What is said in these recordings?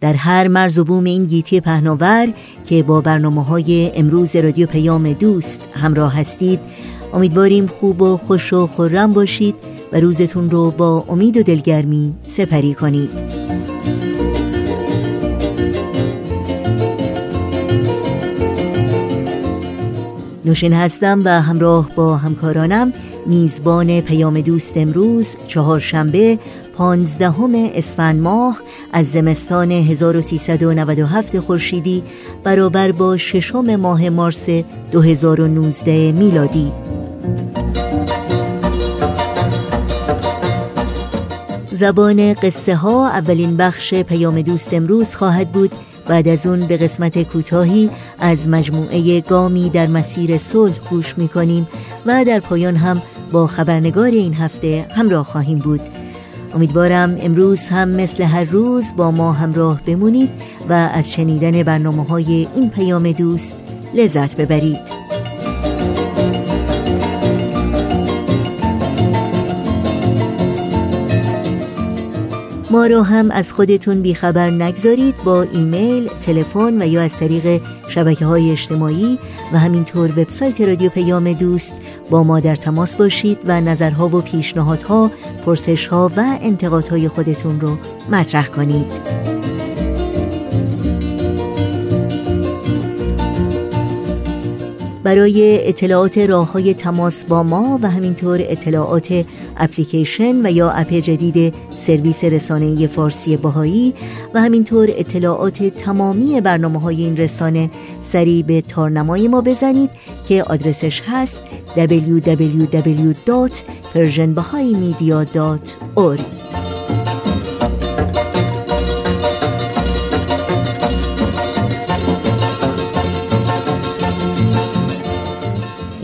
در هر مرز و بوم این گیتی پهناور که با برنامه های امروز رادیو پیام دوست همراه هستید امیدواریم خوب و خوش و خورم باشید و روزتون رو با امید و دلگرمی سپری کنید. نوشین هستم و همراه با همکارانم میزبان پیام دوست امروز چهارشنبه پانزدهم اسفند ماه از زمستان 1397 خورشیدی برابر با ششم ماه مارس 2019 میلادی. زبان قصه ها اولین بخش پیام دوست امروز خواهد بود. بعد از اون به قسمت کوتاهی از مجموعه گامی در مسیر صلح گوش می‌کنیم و در پایان هم با خبرنگار این هفته همراه خواهیم بود. امیدوارم امروز هم مثل هر روز با ما همراه بمونید و از شنیدن برنامه های این پیام دوست لذت ببرید. ما رو هم از خودتون بیخبر نگذارید با ایمیل، تلفن و یا از طریق شبکه های اجتماعی و همینطور وبسایت رادیو پیام دوست با ما در تماس باشید و نظرها و پیشنهادها، پرسشها و انتقادهای خودتون رو مطرح کنید. برای اطلاعات راه های تماس با ما و همینطور اطلاعات اپلیکیشن و یا اپ جدید سرویس رسانه فارسی باهایی و همینطور اطلاعات تمامی برنامه های این رسانه سریع به تارنمای ما بزنید که آدرسش هست www.persianbahaimedia.org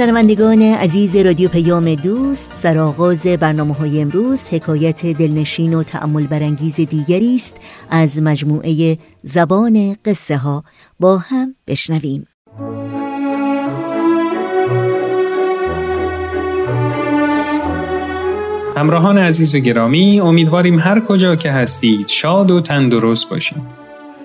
شنوندگان عزیز رادیو پیام دوست سرآغاز برنامه های امروز حکایت دلنشین و تأمل برانگیز دیگری است از مجموعه زبان قصه ها با هم بشنویم. همراهان عزیز و گرامی امیدواریم هر کجا که هستید شاد و تندرست باشید.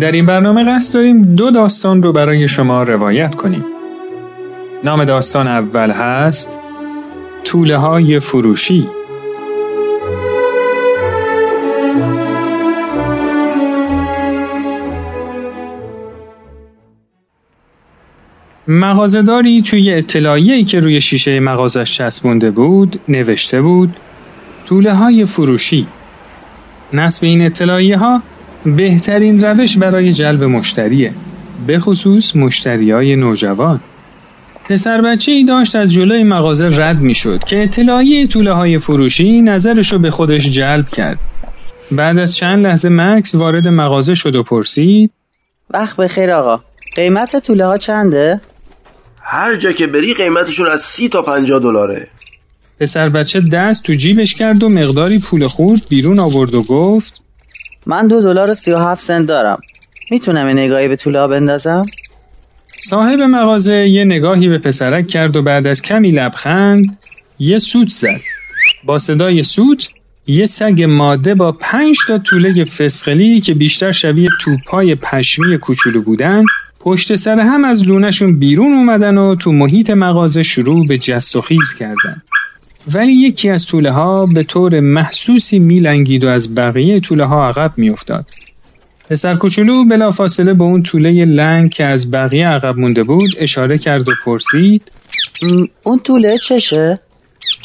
در این برنامه قصد داریم دو داستان رو برای شما روایت کنیم. نام داستان اول هست طوله های فروشی مغازهداری توی اطلاعیه‌ای که روی شیشه مغازش چسبونده بود نوشته بود طوله های فروشی نصب این اطلاعیه ها بهترین روش برای جلب مشتریه. به خصوص مشتری های نوجوان. پسر بچه ای داشت از جلوی مغازه رد می شد که اطلاعیه طوله های فروشی نظرش رو به خودش جلب کرد. بعد از چند لحظه مکس وارد مغازه شد و پرسید وقت بخیر آقا. قیمت طوله ها چنده؟ هر جا که بری قیمتشون از سی تا پنجاه دلاره. پسر بچه دست تو جیبش کرد و مقداری پول خورد بیرون آورد و گفت من دو دلار و سی و هفت سنت دارم می‌تونم یه نگاهی به طوله ها بندازم؟ صاحب مغازه یه نگاهی به پسرک کرد و بعد از کمی لبخند یه سوت زد. با صدای سوت یه سگ ماده با پنج تا طوله فسقلی که بیشتر شبیه توپای پشمی کوچولو بودن پشت سر هم از لونشون بیرون اومدن و تو محیط مغازه شروع به جست و خیز کردن. ولی یکی از طوله ها به طور محسوسی میلنگید و از بقیه طوله ها عقب میافتاد. پسر کوچولو بلافاصله به اون طوله لنگ که از بقیه عقب مونده بود اشاره کرد و پرسید اون طوله چشه؟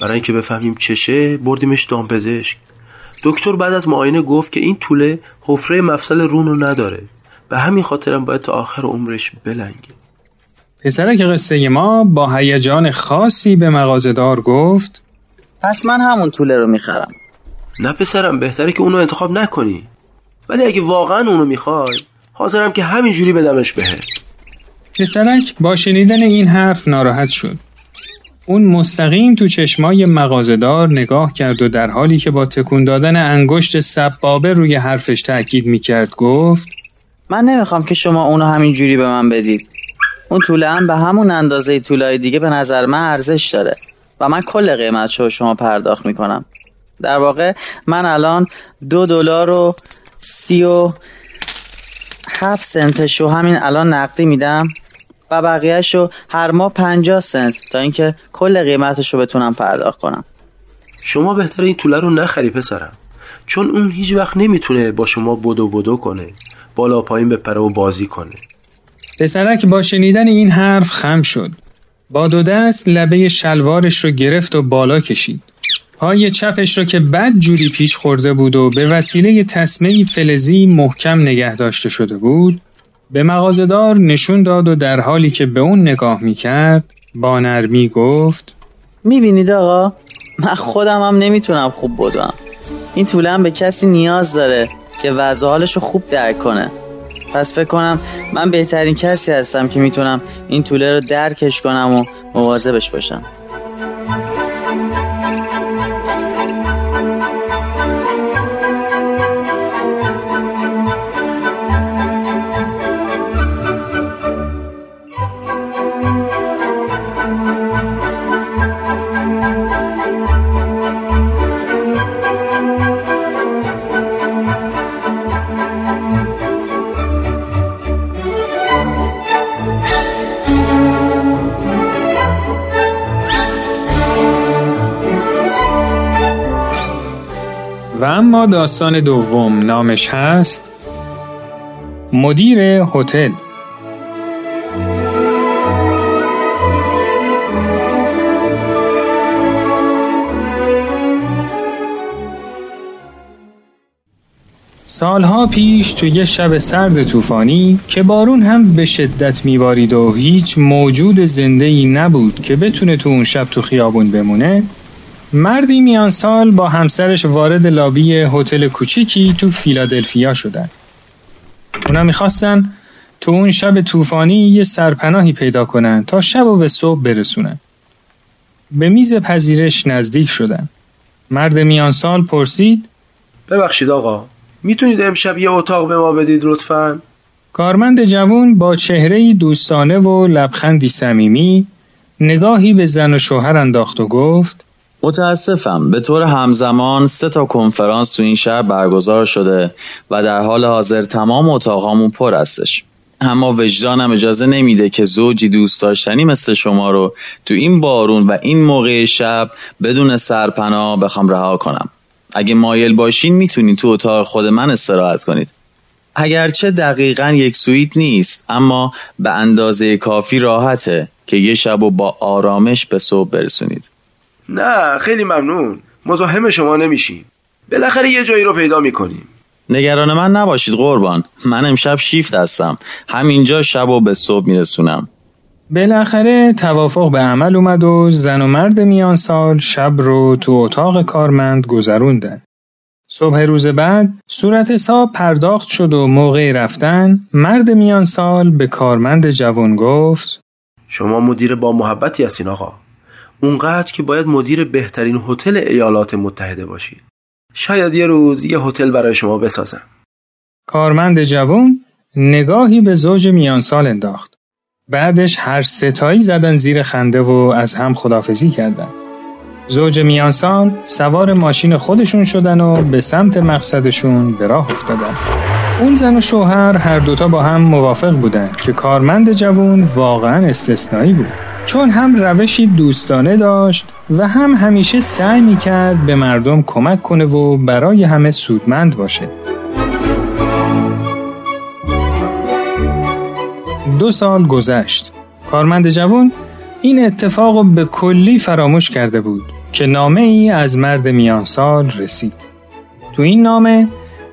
برای اینکه بفهمیم چشه بردیمش دامپزشک دکتر بعد از معاینه گفت که این طوله حفره مفصل رونو نداره به همین خاطرم باید تا آخر عمرش بلنگه پسرک قصه ما با هیجان خاصی به مغازهدار گفت پس من همون طوله رو می‌خرم. نه پسرم بهتره که اونو انتخاب نکنی. ولی اگه واقعا اونو می‌خوای حاضرم که همینجوری بدمش بهت پسرک با شنیدن این حرف ناراحت شد. اون مستقیم تو چشمای مغازدار نگاه کرد و در حالی که با تکون دادن انگشت سبابه روی حرفش تاکید می‌کرد گفت من نمی‌خوام که شما اونو همینجوری به من بدید. اون طوله هم به همون اندازه طولای دیگه به نظر من ارزش داره. و من کل قیمت رو شما پرداخت می‌کنم. در واقع من الان دو دلار و سی و هفت سنتش رو همین الان نقدی میدم و بقیهش رو هر ماه پنجاه سنت تا اینکه کل قیمتش رو بتونم پرداخت کنم. شما بهتر این طوله رو نخری پسرم. چون اون هیچ وقت نمی‌تونه با شما بدو بدو کنه بالا پایین بپره و بازی کنه. پسرک با شنیدن این حرف خم شد. با دو دست لبه شلوارش رو گرفت و بالا کشید. پای چپش رو که بد جوری پیچ خورده بود و به وسیله تسمه فلزی محکم نگه داشته شده بود به مغازدار نشون داد و در حالی که به اون نگاه می‌کرد با نرمی گفت می‌بینید آقا؟ من خودم هم نمی‌تونم خوب بدوم این طوله به کسی نیاز داره که وضع حالش رو خوب درک کنه. پس فکر کنم من بهترین کسی هستم که می‌تونم این طوله رو درکش کنم و مواظبش باشم. داستان دوم نامش هست مدیر هتل. سالها پیش تو یه شب سرد طوفانی که بارون هم به شدت میبارید و هیچ موجود زنده ای نبود که بتونه تو اون شب تو خیابون بمونه مردی میان سال با همسرش وارد لابی هتل کوچیکی تو فیلادلفیا شدن. اونا می‌خواستن تو اون شب طوفانی یه سرپناهی پیدا کنن تا شب و به صبح برسونن. به میز پذیرش نزدیک شدن. مرد میان سال پرسید ببخشید آقا می‌تونید امشب یه اتاق به ما بدید لطفا؟ کارمند جوون با چهره دوستانه و لبخندی صمیمی نگاهی به زن و شوهر انداخت و گفت متاسفم. به طور همزمان سه تا کنفرانس تو این شهر برگزار شده و در حال حاضر تمام اتاقامون پر هستش. اما وجدانم اجازه نمیده که زوجی دوست داشتنی مثل شما رو تو این بارون و این موقع شب بدون سرپناه بخوام رها کنم. اگه مایل باشین می‌تونین تو اتاق خود من استراحت کنید. اگرچه دقیقا یک سویت نیست اما به اندازه کافی راحته که یه شب و با آرامش به صبح برسونید. نه خیلی ممنون. مزاحم شما نمیشیم. بالاخره یه جایی رو پیدا می‌کنیم. نگران من نباشید قربان. من امشب شیفت هستم. همینجا شب و به صبح میرسونم. بالاخره توافق به عمل اومد و زن و مرد میان سال شب رو تو اتاق کارمند گذروندن. صبح روز بعد صورت حساب پرداخت شد و موقع رفتن مرد میان سال به کارمند جوان گفت شما مدیر با محبتی هستین آقا. اونقدر که باید مدیر بهترین هتل ایالات متحده باشید شاید یه روز یه هتل برای شما بسازم کارمند جوان نگاهی به زوج میان سال انداخت بعدش هر ستایی زدن زیر خنده و از هم خدافزی کردن. زوج میانسال سوار ماشین خودشون شدن و به سمت مقصدشون به راه افتادن. اون زن و شوهر هر دوتا با هم موافق بودن که کارمند جوون واقعا استثنایی بود. چون هم روشی دوستانه داشت و هم همیشه سعی می‌کرد به مردم کمک کنه و برای همه سودمند باشه. دو سال گذشت. کارمند جوان این اتفاق به کلی فراموش کرده بود که نامه ای از مرد میانسال رسید. تو این نامه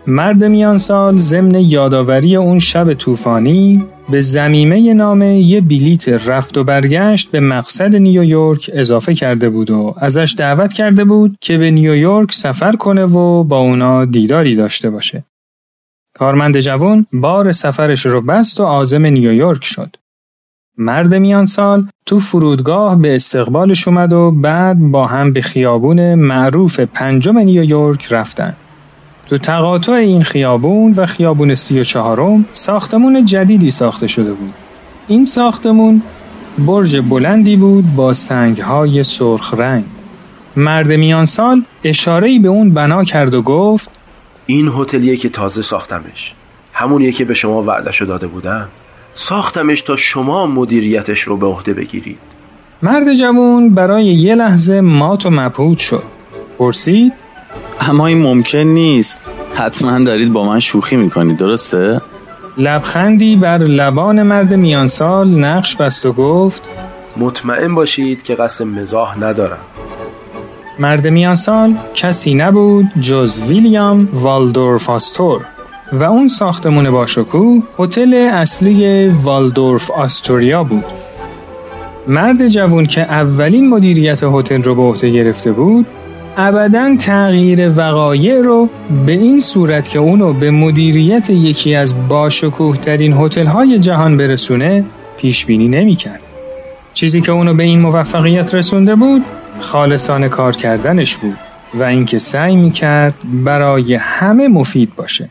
مرد میانسال ضمن یادآوری اون شب طوفانی به زمیمه نامه یه بلیت رفت و برگشت به مقصد نیویورک اضافه کرده بود و ازش دعوت کرده بود که به نیویورک سفر کنه و با اونا دیداری داشته باشه. کارمند جوان بار سفرش رو بست و عازم نیویورک شد. مرد میان سال تو فرودگاه به استقبالش اومد و بعد با هم به خیابون معروف پنجم نیویورک رفتن. تو تقاطع این خیابون و خیابون سی و چهارم ساختمون جدیدی ساخته شده بود. این ساختمون برج بلندی بود با سنگهای سرخ رنگ. مرد میان سال اشارهی به اون بنا کرد و گفت این هتلیه که تازه ساختمش همونیه که به شما وعدشو داده بودم ساختمش تا شما مدیریتش رو به عهده بگیرید مرد جوون برای یه لحظه مات و مبهوت شد پرسید اما این ممکن نیست حتما دارید با من شوخی می‌کنید درسته؟ لبخندی بر لبان مرد میانسال نقش بست و گفت مطمئن باشید که قصد مزاح ندارم مرد میانسال کسی نبود جز ویلیام والدورف آستور و اون ساختمون باشکوه هتل اصلی والدورف آستوریا بود. مرد جوون که اولین مدیریت هتل رو به عهده گرفته بود ابدا تغییر وقایع رو به این صورت که اونو به مدیریت یکی از باشکوه ترین هتل های جهان برسونه پیش بینی نمی‌کرد. چیزی که اونو به این موفقیت رسونده بود خالصانه کار کردنش بود و اینکه سعی می‌کرد برای همه مفید باشه.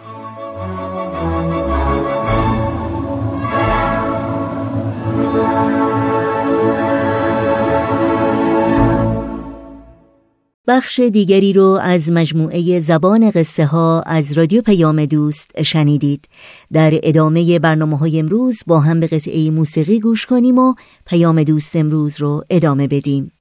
بخش دیگری رو از مجموعه زبان قصه ها از رادیو پیام دوست شنیدید. در ادامه برنامه های امروز با هم به قطعه موسیقی گوش کنیم و پیام دوست امروز رو ادامه بدیم.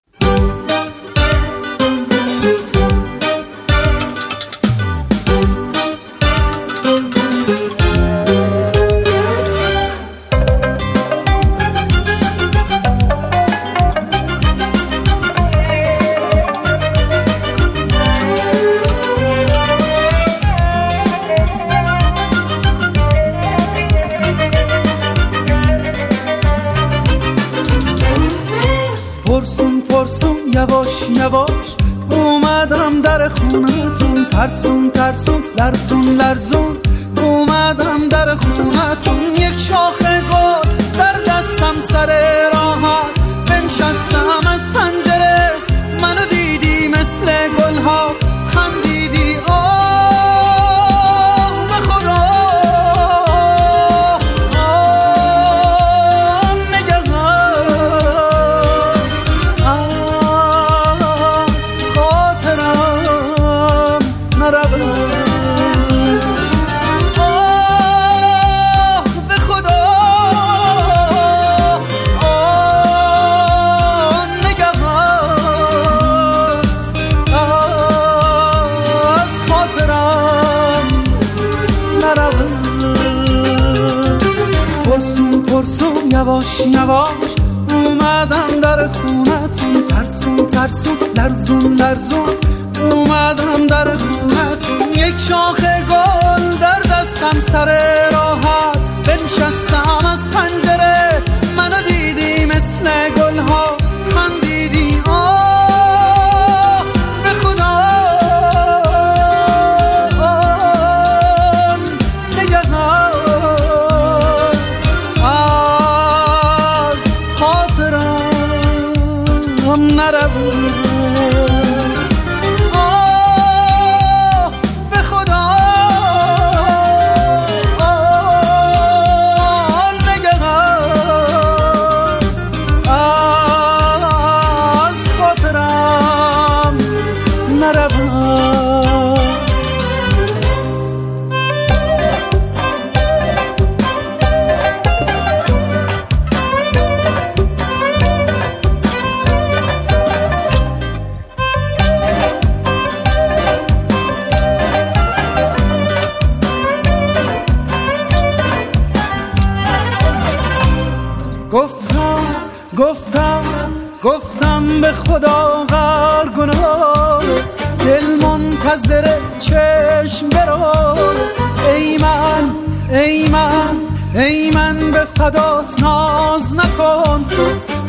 اومدم در خونتون یک شاخ گل در دستم سر راحت. بنشستم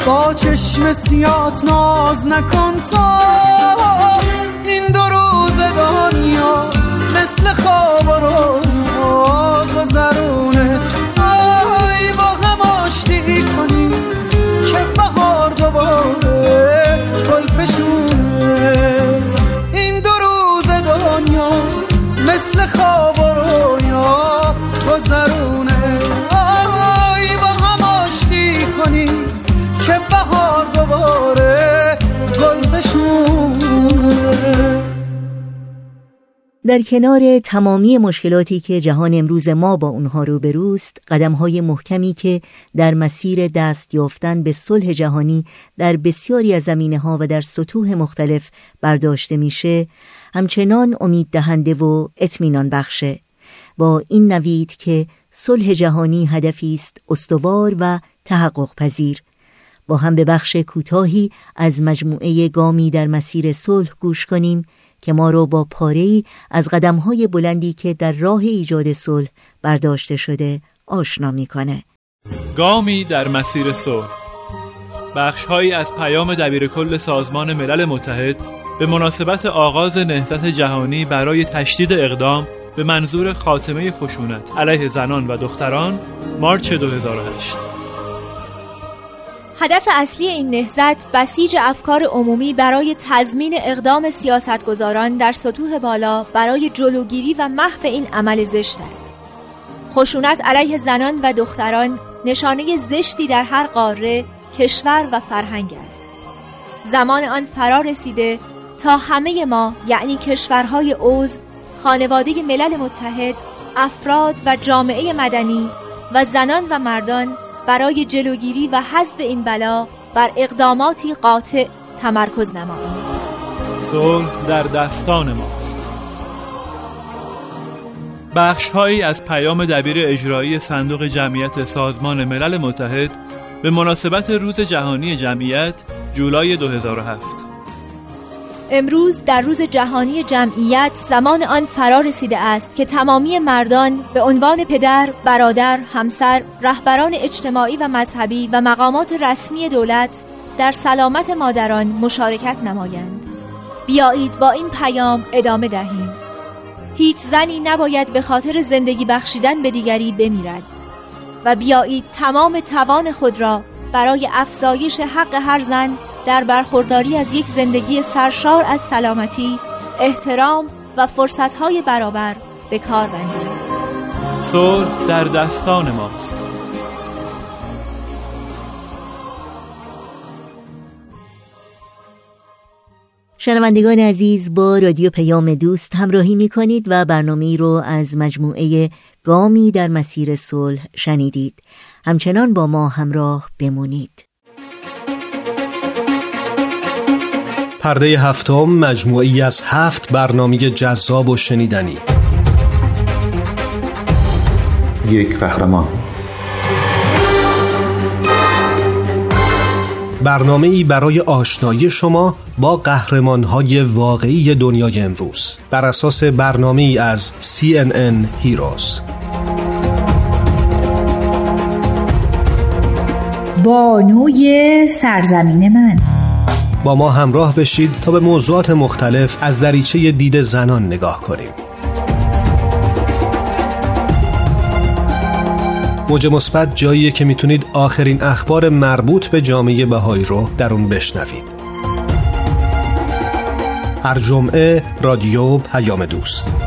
با چشم سیات ناز نکن تو این دو روز دنیا مثل خواب و در کنار تمامی مشکلاتی که جهان امروز ما با اونها روبروست قدمهای محکمی که در مسیر دست یافتن به صلح جهانی در بسیاری از زمینه ها و در سطوح مختلف برداشته میشه همچنان امید دهنده و اطمینان بخشه. با این نوید که صلح جهانی هدفی است استوار و تحقق پذیر. با هم به بخش کوتاهی از مجموعه گامی در مسیر صلح گوش کنیم که ما رو با پاره‌ای از قدم‌های بلندی که در راه ایجاد صلح برداشته شده آشنا می‌کنه. گامی در مسیر صلح بخشهایی از پیام دبیرکل سازمان ملل متحد به مناسبت آغاز نهضت جهانی برای تشدید اقدام به منظور خاتمه خشونت علیه زنان و دختران مارچ 2008 هدف اصلی این نهضت بسیج افکار عمومی برای تضمین اقدام سیاستگزاران در سطوح بالا برای جلوگیری و محو این عمل زشت است. خشونت علیه زنان و دختران نشانه زشتی در هر قاره، کشور و فرهنگ است. زمان آن فرا رسیده تا همه ما یعنی کشورهای عضو، خانواده ملل متحد، افراد و جامعه مدنی و زنان و مردان برای جلوگیری و حذف این بلا بر اقداماتی قاطع تمرکز نماییم. صلح در دستان ماست. بخشهایی از پیام دبیر اجرایی صندوق جمعیت سازمان ملل متحد به مناسبت روز جهانی جمعیت جولای 2007 امروز در روز جهانی جمعیت زمان آن فرا رسیده است که تمامی مردان به عنوان پدر، برادر، همسر، رهبران اجتماعی و مذهبی و مقامات رسمی دولت در سلامت مادران مشارکت نمایند. بیایید با این پیام ادامه دهیم. هیچ زنی نباید به خاطر زندگی بخشیدن به دیگری بمیرد و بیایید تمام توان خود را برای افزایش حق هر زن در برخورداری از یک زندگی سرشار از سلامتی، احترام و فرصتهای برابر به کار بندیم. صلح در دستان ماست. شنوندگان عزیز با رادیو پیام دوست همراهی می کنید و برنامه رو از مجموعه گامی در مسیر صلح شنیدید. همچنان با ما همراه بمونید. پرده هفتم مجموعی از هفت برنامه جذاب و شنیدنی. یک قهرمان. برنامه ای برای آشنایی شما با قهرمان های واقعی دنیای امروز. بر اساس برنامه ای از CNN Heroes. بانوی سرزمین من. با ما همراه بشید تا به موضوعات مختلف از دریچه دید زنان نگاه کنیم. موج مثبت جاییه که می‌تونید آخرین اخبار مربوط به جامعه بهایی رو در اون بشنوید. هر جمعه رادیو پیام دوست.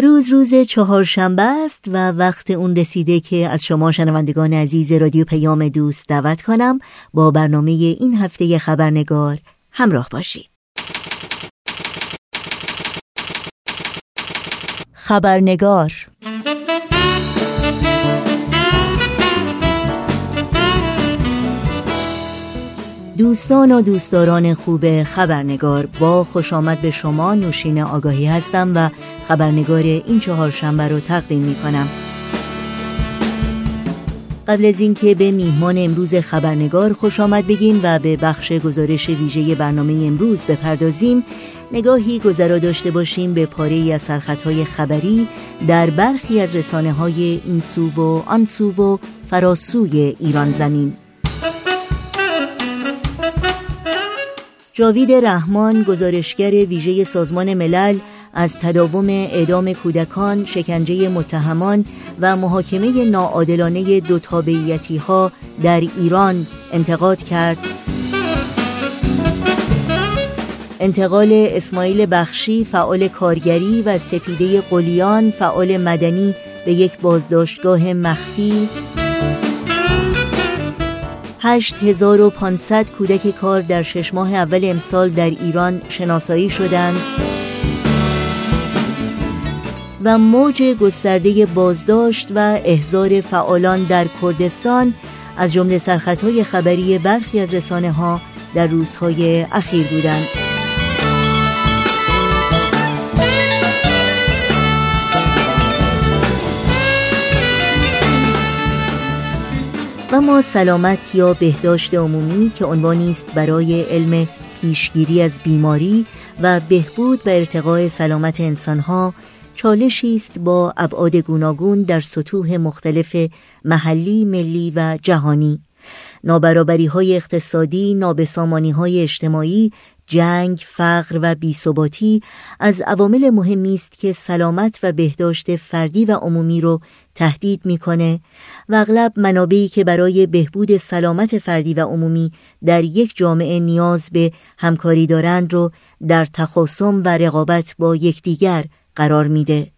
روز چهارشنبه است و وقت اون رسیده که از شما شنوندگان عزیز رادیو پیام دوست دعوت کنم با برنامه این هفته خبرنگار همراه باشید. خبرنگار دوستان و دوستداران خوب خبرنگار با خوش آمد به شما نوشین آگاهی هستم و خبرنگار این چهارشنبه رو تقدیم می کنم قبل از اینکه به میهمان امروز خبرنگار خوش آمد بگیم و به بخش گزارش ویژه برنامه امروز بپردازیم نگاهی گذرا داشته باشیم به پاره ای از سرخطهای خبری در برخی از رسانه های این سو و آن سو و فراسوی ایران زمین. جاوید رحمان گزارشگر ویژه سازمان ملل از تداوم اعدام کودکان، شکنجه متهمان و محاکمه ناعادلانه دو ها در ایران انتقاد کرد. انتقال اسماعیل بخشی فعال کارگری و سپیده قلیان فعال مدنی به یک بازداشتگاه مخفی 8500 کودک کار در شش ماه اول امسال در ایران شناسایی شدند و موج گسترده بازداشت و احضار فعالان در کردستان از جمله سرخطهای خبری برخی از رسانه ها در روزهای اخیر بودند. و ما سلامت یا بهداشت عمومی که عنوانی است برای علم پیشگیری از بیماری و بهبود و ارتقاء سلامت انسانها چالشی است با ابعاد گوناگون در سطوح مختلف محلی، ملی و جهانی. نابرابری های اقتصادی، نابسامانی های اجتماعی، جنگ، فقر و بیثباتی از عوامل مهمی است که سلامت و بهداشت فردی و عمومی رو تهدید می‌کنه و اغلب منابعی که برای بهبود سلامت فردی و عمومی در یک جامعه نیاز به همکاری دارند رو در تخاصم و رقابت با یکدیگر قرار میده.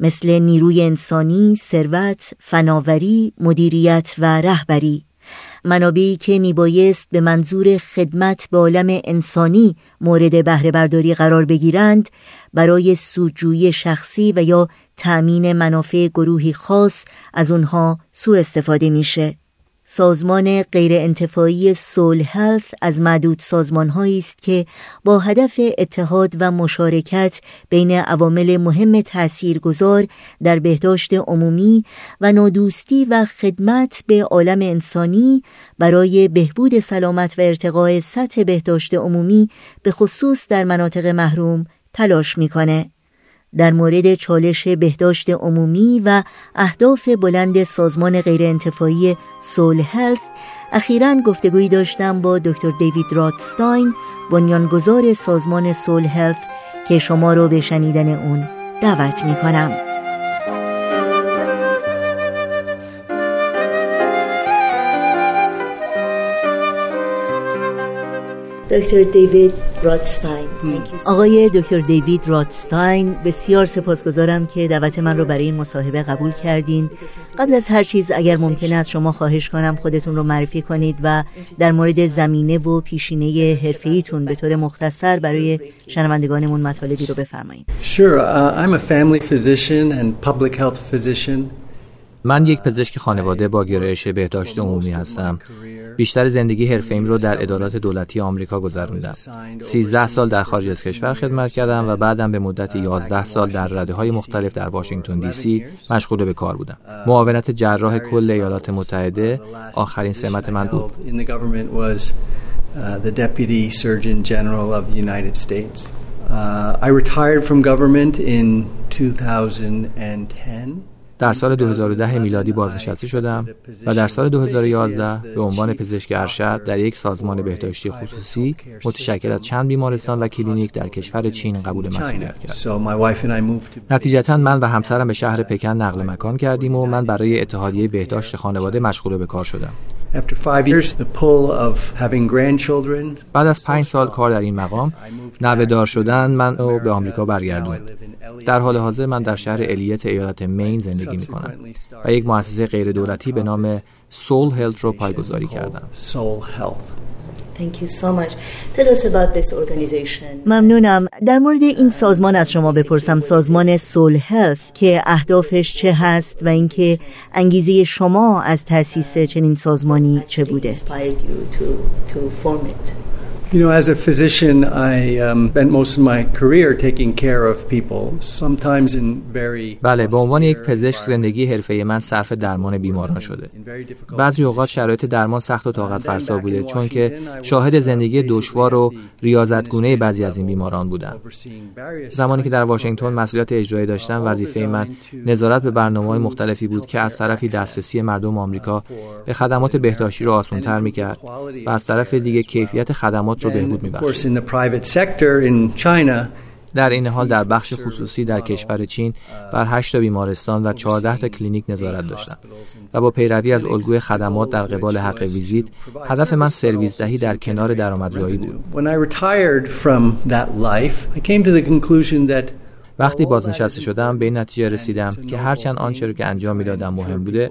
مثل نیروی انسانی، ثروت، فناوری، مدیریت و رهبری. منابعی که میبایست به منظور خدمت به عالم انسانی مورد بهره برداری قرار بگیرند برای سودجویی شخصی و یا تأمین منافع گروهی خاص از اونها سوء استفاده میشه. سازمان غیرانتفاعی سول هلث از معدود سازمانهایی است که با هدف اتحاد و مشارکت بین عوامل مهم تاثیرگذار در بهداشت عمومی و نادوستی و خدمت به عالم انسانی برای بهبود سلامت و ارتقاء سطح بهداشت عمومی به خصوص در مناطق محروم تلاش می‌کنه. در مورد چالش بهداشت عمومی و اهداف بلند سازمان غیرانتفاعی سول هلف اخیرا گفتگویی داشتم با دکتر دیوید راتستاین بنیانگذار سازمان سول هلف که شما رو به شنیدن اون دعوت می کنم. دکتر دیوید رادستاین. آقای دکتر دیوید رادستاین بسیار سپاسگزارم که دعوت من رو برای این مصاحبه قبول کردین. قبل از هر چیز اگر ممکن است شما خواهش کنم خودتون رو معرفی کنید و در مورد زمینه و پیشینه حرفیتون به طور مختصر برای شنوندگانمون مطالبی رو بفرمایید. Sure, uh, I'm a family physician and public health physician. من یک پزشک خانواده با گرایش بهداشت عمومی هستم. بیشتر زندگی حرفه‌ایم رو در ادارات دولتی آمریکا گذروندم. 13 سال در خارج از کشور خدمت کردم و بعدم به مدت 11 سال در رده های مختلف در واشنگتن دی سی مشغول به کار بودم. معاونت جراح کل ایالات متحده آخرین سمت من بود. I retired from government in 2010. در سال 2010 میلادی بازنشسته شدم و در سال 2011 به عنوان پزشک ارشد در یک سازمان بهداشتی خصوصی متشکل از چند بیمارستان و کلینیک در کشور چین قبول مسئولیت کردم. نتیجتا من و همسرم به شهر پکن نقل مکان کردیم و من برای اتحادیه بهداشت خانواده مشغول به کار شدم. بعد از پنج سال کار در این مقام نوهدار شدن من رو به آمریکا برگردون. در حال حاضر من در شهر الیت ایالت مین زندگی می کنم و یک مؤسسه غیر دولتی به نام سول هلت رو پایگذاری کردم. ممنونم. در مورد این سازمان از شما بپرسم. سازمان سول هلف که اهدافش چه هست و اینکه انگیزه شما از تأسیس چنین سازمانی چه بوده؟ You know, as a physician, I um, spent most of my career taking care of people, sometimes in very بله به عنوان یک پزشک زندگی حرفه من صرف درمان بیماران شده. بعضی اوقات شرایط درمان سخت و طاقت فرسا بوده چون که شاهد زندگی دشوار و ریاضتگونه بعضی از این بیماران بودم. زمانی که در واشنگتن مسئولیت اجرایی داشتم وظیفه من نظارت به برنامه‌های مختلفی بود که از طرفی دسترسی مردم آمریکا به خدمات بهداشتی را آسان‌تر می‌کرد و از طرف دیگه کیفیت خدمات رو بهبود در عین حال در بخش خصوصی در کشور چین بر 8 تا بیمارستان و 14 تا کلینیک نظارت داشتم و با پیروی از الگوی خدمات در قبال حق ویزیت هدف من سرویس دهی در کنار درآمدزایی بود. وقتی بازنشسته شدم به این نتیجه رسیدم که هرچند آنچه را که انجام می‌دادم مهم بوده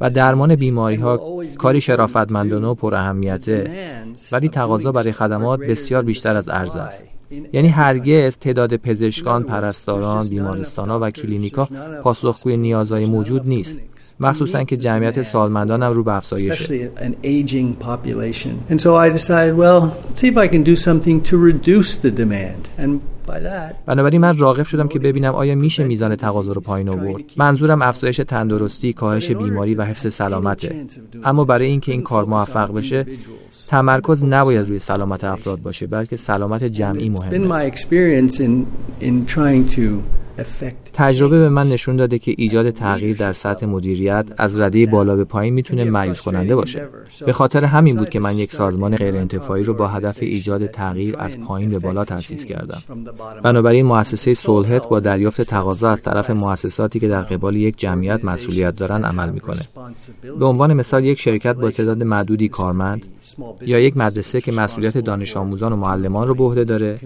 و درمان بیماری ها کاری شرافتمندانه و پر اهمیته. ولی تقاضا برای خدمات بسیار بیشتر از ارز است. یعنی هرگز تعداد پزشکان، پرستاران، بیمارستان و کلینیکا پاسخگوی نیازهای موجود نیست. مخصوصا که جمعیت سالمندان هم رو به افزایشه بنابراین من راغب شدم که ببینم آیا میشه میزان تقاضا رو پایین آورد. منظورم افزایش تندرستی کاهش بیماری و حفظ سلامته. اما برای اینکه این کار موفق بشه تمرکز نباید روی سلامت افراد باشه بلکه سلامت جمعی مهمه. تجربه به من نشون داده که ایجاد تغییر در سطح مدیریت از رده بالا به پایین می‌تونه مایوس کننده باشه. به خاطر همین بود که من یک سازمان غیرانتفاعی رو با هدف ایجاد تغییر از پایین به بالا تأسیس کردم. بنابراین مؤسسه سولهت با دریافت تقاضا از طرف مؤسساتی که در قبال یک جمعیت مسئولیت دارن عمل می‌کنه به عنوان مثال یک شرکت با تعداد معدودی کارمند یا یک مدرسه که مسئولیت دانش آموزان و معلمان رو به عهده داره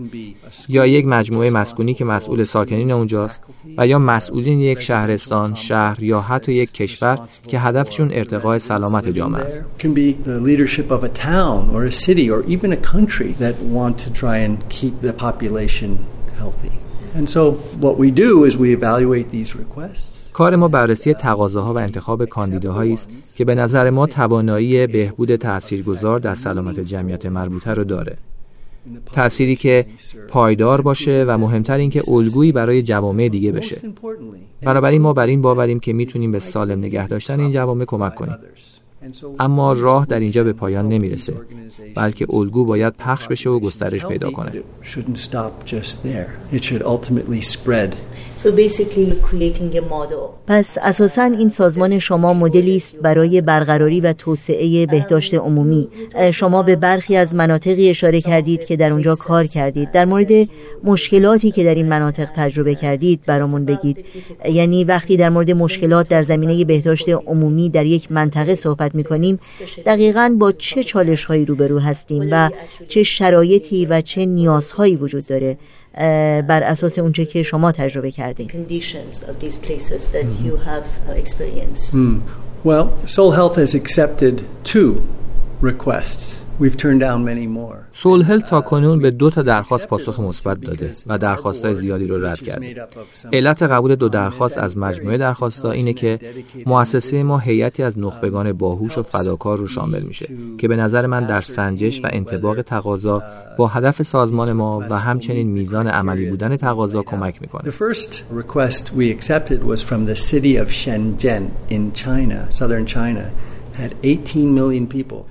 یا یک مجموعه مسکونی که مسئول ساکنین اونجاست و یا مسئولین یک شهرستان، شهر یا حتی یک کشور که هدفشون ارتقاء سلامت جامعه است. And so what we do is we evaluate these requests. کار ما بررسی تقاضاها و انتخاب کاندیداهایی است که به نظر ما توانایی بهبود تاثیرگذار در سلامت جمعیت مربوطه رو داره. تأثیری که پایدار باشه و مهمتر این که الگویی برای جوامع دیگه بشه. بنابراین ما بر این باوریم که می‌تونیم به سالم نگه داشتن این جوامع کمک کنیم. اما راه در اینجا به پایان نمی‌رسه بلکه الگو باید پخش بشه و گسترش پیدا کنه. پس اساسا این سازمان شما مدلی است برای برقراری و توسعه بهداشت عمومی. شما به برخی از مناطقی اشاره کردید که در اونجا کار کردید. در مورد مشکلاتی که در این مناطق تجربه کردید برامون بگید. یعنی وقتی در مورد مشکلات در زمینه بهداشت عمومی در یک منطقه صحبت می کنیم دقیقا با چه چالش هایی روبرو هستیم و چه شرایطی و چه نیازهایی وجود داره بر اساس اونچه که شما تجربه کردین. Well, Soul Health has accepted two requests. We've turned down many more. سولهل تا کنون به دو تا درخواست پاسخ مثبت داده و درخواستهای زیادی رو رد کرده. علت قبول دو درخواست از مجموعه درخواستها اینه که مؤسسه ما هیئتی از نخبگان باهوش و فداکار رو شامل میشه که به نظر من در سنجش و انتباق تقاضا با هدف سازمان ما و همچنین میزان عملی بودن تقاضا کمک می‌کنه. The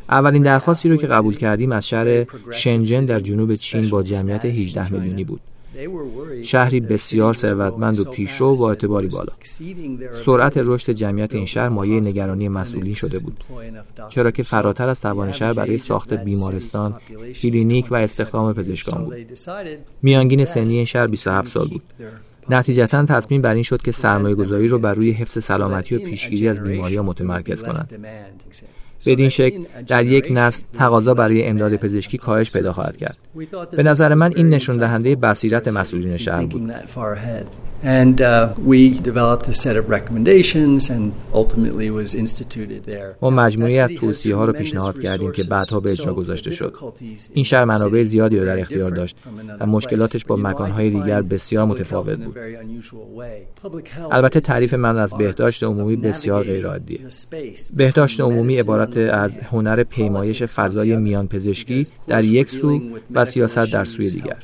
اولین درخواستی رو که قبول کردیم از شهر شنجن در جنوب چین با جمعیت 18 میلیونی بود. شهری بسیار ثروتمند و پیشرو با اعتباری بالا. سرعت رشد جمعیت این شهر مایه نگرانی مسئولین شده بود. چرا که فراتر از توان شهر برای ساخت بیمارستان، کلینیک و استخدام پزشکان بود. میانگین سنی این شهر 27 سال بود. نتیجتا تصمیم بر این شد که سرمایه گذاری رو بر روی حفظ سلامتی و پیشگیری از بیماری ها متمرکز کنند. بدین شکل در یک نسل تقاضا برای امداد پزشکی کاهش پیدا خواهد کرد. به نظر من این نشون دهنده بصیرت مسئولین شهر بود. And uh, we developed a set of recommendations and ultimately was instituted there. ما مجموعی از توصیه ها رو پیشنهاد کردیم که بعدها به اجرا گذاشته شد. این شهر منابع زیادی رو در اختیار داشت و مشکلاتش با مکانهای دیگر بسیار متفاوت بود. البته تعریف من از بهداشت عمومی بسیار غیرعادیه. بهداشت عمومی عبارت از هنر پیمایش فضای میان پزشکی در یک سو و سیاست در سوی دیگر.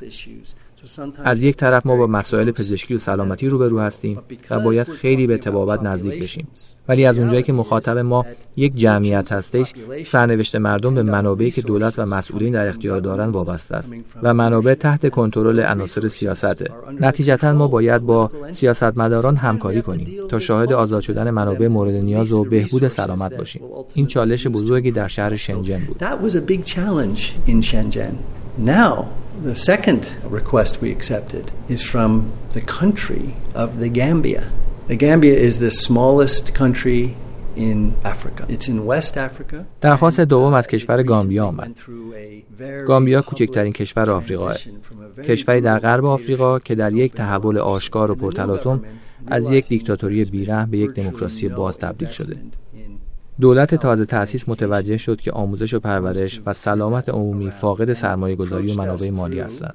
از یک طرف ما با مسائل پزشکی و سلامتی روبرو هستیم و باید خیلی به تبابت نزدیک بشیم. ولی از اونجایی که مخاطب ما یک جمعیت هستش سرنوشت مردم به منابعی که دولت و مسئولین در اختیار دارن وابسته است و منابع تحت کنترل عناصر سیاسته. نتیجتا ما باید با سیاستمداران همکاری کنیم تا شاهد آزاد شدن منابع مورد نیاز و بهبود سلامت باشیم. این چالش بزرگی در شهر شنجن بود. The second request we accepted is from the country of the Gambia. The Gambia is the smallest country in Africa. It's in West Africa. درخواست دوم از کشور گامبیا آمد. گامبیا کوچکترین کشور آفریقاه. کشوری در غرب آفریقا که در یک تحول آشکار و پرتلاطم از یک دیکتاتوری بیرحم به یک دموکراسی باز تبدیل شده. دولت تازه تأسیس متوجه شد که آموزش و پرورش و سلامت عمومی فاقد سرمایه گذاری و منابع مالی هستند.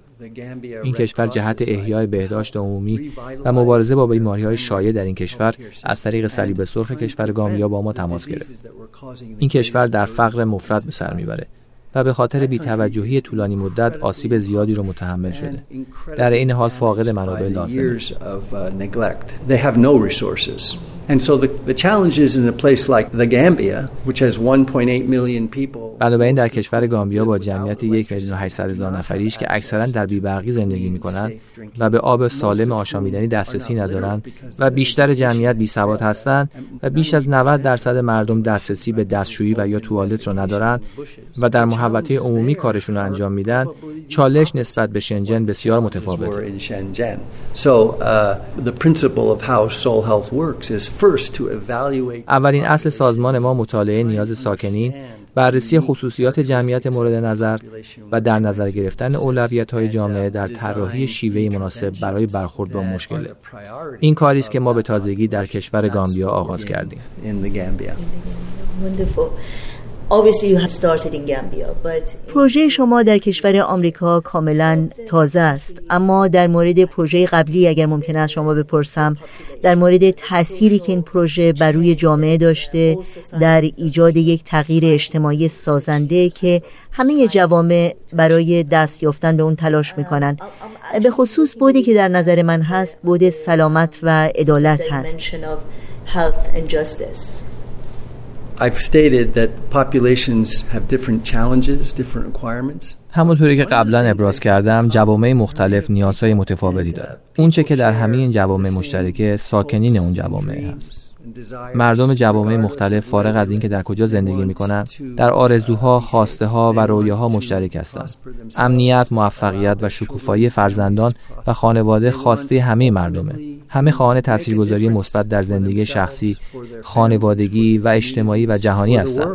این کشور جهت احیای بهداشت عمومی و مبارزه با بیماری های شایع در این کشور از طریق صلیب سرخ کشور گامبیا با ما تماس گرفت. این کشور در فقر مفرد به سر می‌بره و به خاطر بیتوجهی طولانی مدت آسیب زیادی رو متحمل شده. در این حال فاقد منابع لازم. And so the, the challenge is in a place like the Gambia, which has 1.8 million people. بنابراین در کشور گامبیا با جمعیت 1 میلیون 800 هزار نفریش که اکثرا در بیبرقی زندگی می‌کنند و به آب سالم آشامیدنی دسترسی ندارند و بیشتر جمعیت بی سواد هستند و بیش از 90 درصد مردم دسترسی به دستشویی و یا توالت را ندارند و در محوطه عمومی کارشون رو انجام میدن چالش نسبت به شنجن بسیار متفاوته. اولین اصل سازمان ما مطالعه نیاز ساکنین بررسی خصوصیات جمعیت مورد نظر و در نظر گرفتن اولویت های جامعه در طراحی شیوه مناسب برای برخورد با مشکل. این کاری است که ما به تازگی در کشور گامبیا آغاز کردیم. پروژه شما در کشور آمریکا کاملا تازه است. اما در مورد پروژه قبلی اگر ممکن است شما بپرسم در مورد تأثیری که این پروژه بر روی جامعه داشته در ایجاد یک تغییر اجتماعی سازنده که همه جوامع برای دست یافتن به اون تلاش می‌کنن. به خصوص بودی که در نظر من هست بود سلامت و عدالت هست. I've stated that populations have different challenges, different requirements. همونطوری که قبلا ابراز کردم جوامع مختلف نیازهای متفاوتی دارند. اونچه که در همه این جوامع مشترکه ساکنین اون جوامع هست. مردم جوامع مختلف فارغ از اینکه در کجا زندگی می‌کنند در آرزوها، خواسته ها و رویاها مشترک هستند. امنیت، موفقیت و شکوفایی فرزندان و خانواده خواسته همه مردمه. همه خواهان تاثیرگذاری مثبت در زندگی شخصی، خانوادگی و اجتماعی و جهانی هستند.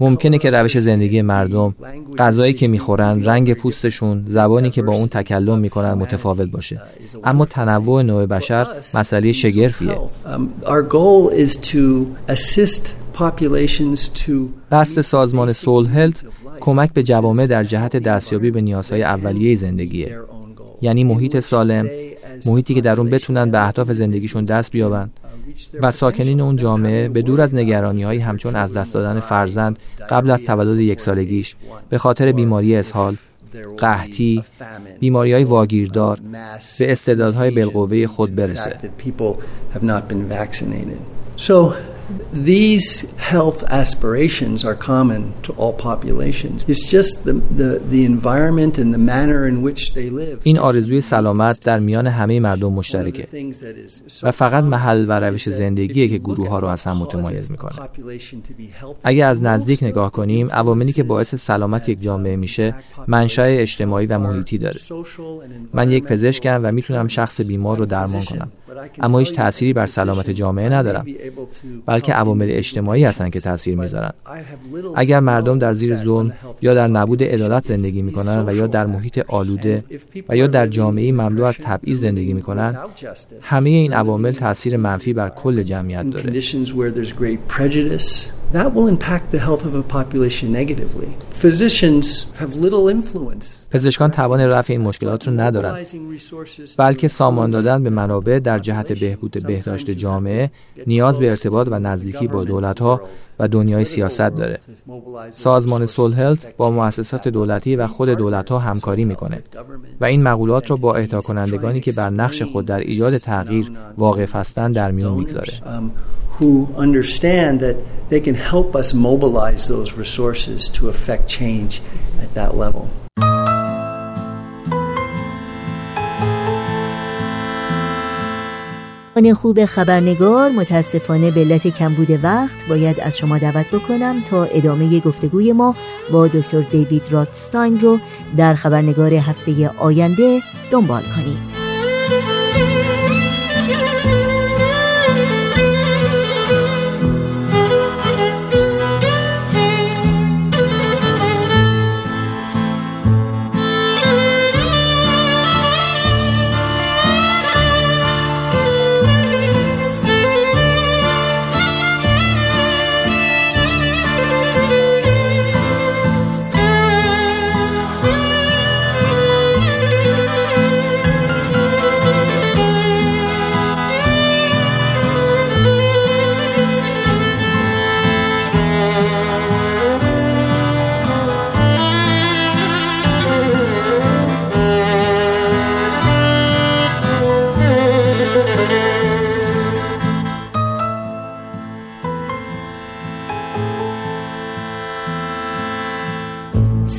ممکنه که روش زندگی مردم، غذایی که می‌خورن، رنگ پوستشون، زبانی که با اون تکلم می‌کنن متفاوت باشه. اما تنوع نوع بشر مسئله شگرفیه. قصد سازمان سول هلت کمک به جوامع در جهت دستیابی به نیازهای اولیه زندگیه. یعنی محیط سالم، محیطی که در اون بتونن به اهداف زندگیشون دست بیابن و ساکنین اون جامعه به دور از نگرانی های همچون از دست دادن فرزند قبل از تولد یک سالگیش به خاطر بیماری اسهال قحطی بیماری های واگیردار به استعدادهای بالقوه خود برسه. These health aspirations are common to all populations. It's just the, the, the environment and the manner in which they live. این آرزوی سلامت در میان همه مردم مشترکه و فقط محل و روش زندگیه که گروه ها رو از هم متمایز می‌کنه. اگه از نزدیک نگاه کنیم عواملی که باعث سلامت یک جامعه میشه منشأ اجتماعی و محیطی داره. من یک پزشکم و می‌تونم شخص بیمار رو درمان کنم. اما هیچ تأثیری بر سلامت جامعه ندارم بلکه عوامل اجتماعی هستند که تاثیر می‌ذارن اگر مردم در زیر ظلم یا در نبود عدالت زندگی می‌کنن و یا در محیط آلوده و یا در جامعه مملو از تبعیض زندگی می‌کنن همه این عوامل تاثیر منفی بر کل جمعیت داره that will impact the health of a population negatively. Physicians have little influence. پزشکان توان رفع این مشکلات رو ندارند. بلکه سامان دادن به منابع در جهت بهبود بهداشت جامعه نیاز به ارتباط و نزدیکی با دولت ها و دنیای سیاست داره. سازمان سول هلت با مؤسسات دولتی و خود دولت ها همکاری می‌کنه. و این مقولات را با اهدا کنندگانی که بر نقش خود در ایجاد تغییر واقف هستند در میون می‌گذاره. understand that they level. خوب خبرنگار متاسفانه به علت کمبود وقت باید از شما دعوت بکنم تا ادامه گفتگوی ما با دکتر دیوید راتستاین رو در خبرنگار هفته آینده دنبال کنید.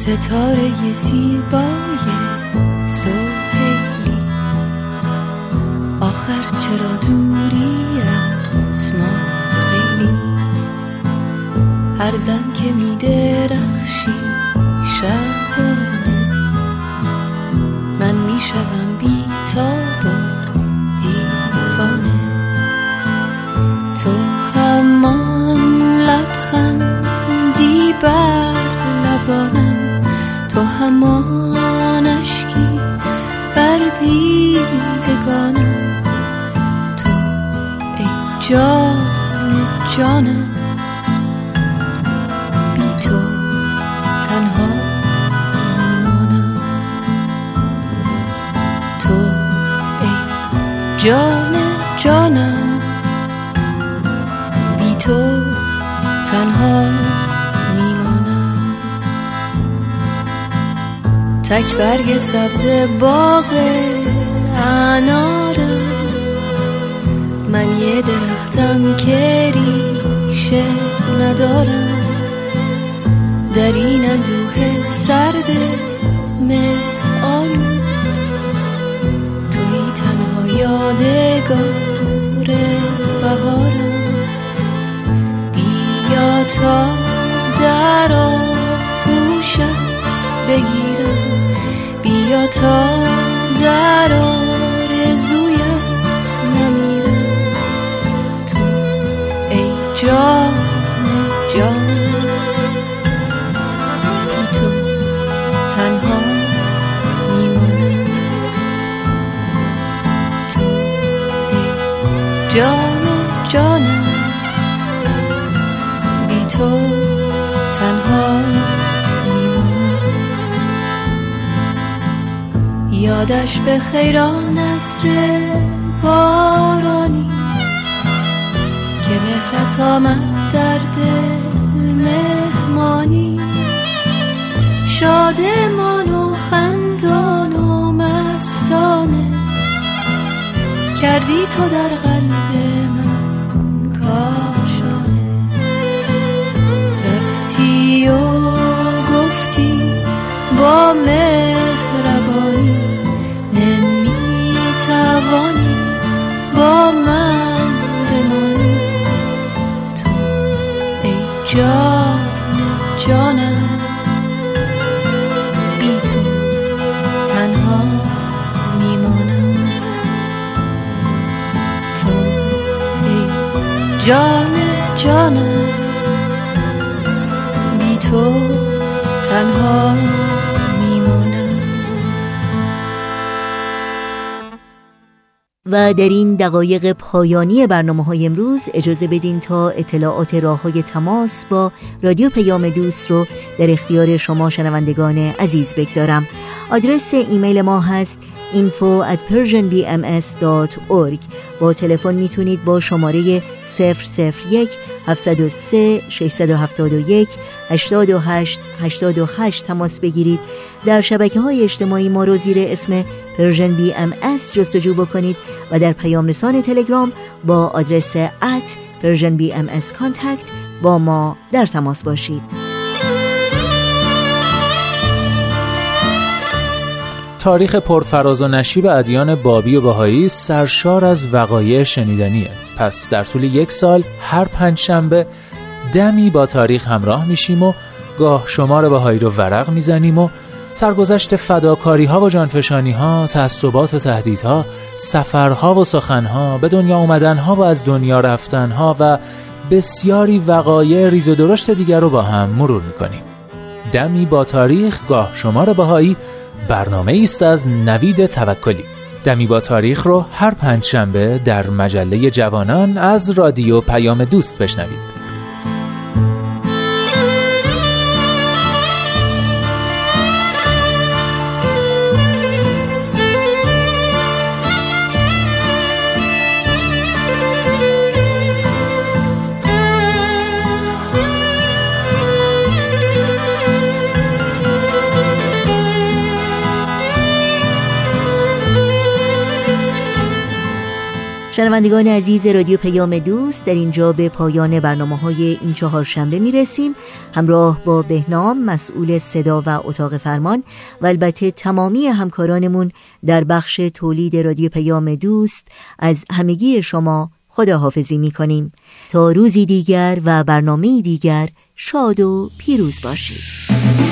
ستاره زیبای سوهیلی آخر چرا دوری از ما خیلی؟ هر دم که می درخشی شبانه. من می شدم بی سبز باغ انارم من یه درختم که ریشه ندارم. در این اندوه سرد مه آلود توی تنها یادگار بهارم. بیا تا در آغوشت بگیرم بیا تا در آرزویت نمیرم. تو ای جان جانم بی تو تنها میمانم تو ای جان. یادش به خیران نصر بارانی که مهرت آمد در دل مهمانی. شادمان و خندان و مستانه کردی تو در قلب من کاشانه رفتی و گفتی با مهربانی جان جانم. بی تو تنها میمانم تو ای جان جانم. بی تو تنها و در این دقایق پایانی برنامه های امروز اجازه بدین تا اطلاعات راه های تماس با رادیو پیام دوست رو در اختیار شما شنوندگان عزیز بگذارم. آدرس ایمیل ما هست info at persianbms.org با تلفن می‌تونید با شماره 001 703 671 828 828 تماس بگیرید. در شبکه های اجتماعی ما رو زیر اسم Persian BMS جستجو بکنید و در پیام رسان تلگرام با آدرس at Persian BMS Contact با ما در تماس باشید. تاریخ پرفراز و نشیب ادیان بابی و بهایی سرشار از وقایع شنیدنیه. پس در طول یک سال هر پنج شنبه دمی با تاریخ همراه میشیم و گاه شمار بهایی رو ورق می‌زنیم و سرگذشت فداکاری ها و جانفشانی ها تعصبات و تهدیدها سفرها و سخنها به دنیا اومدن ها و از دنیا رفتن ها و بسیاری وقایع ریز و درشت دیگر رو با هم مرور می‌کنیم. دمی با تاریخ گاه شمار بهایی برنامه است از نوید توکلی. دمی با تاریخ رو هر پنج شنبه در مجله جوانان از رادیو پیام دوست بشنوید. شنوندگان عزیز رادیو پیام دوست در اینجا به پایان برنامه های این چهار شنبه می رسیم همراه با بهنام مسئول صدا و اتاق فرمان و البته تمامی همکارانمون در بخش تولید رادیو پیام دوست از همگی شما خداحافظی می کنیم تا روزی دیگر و برنامه دیگر شاد و پیروز باشید.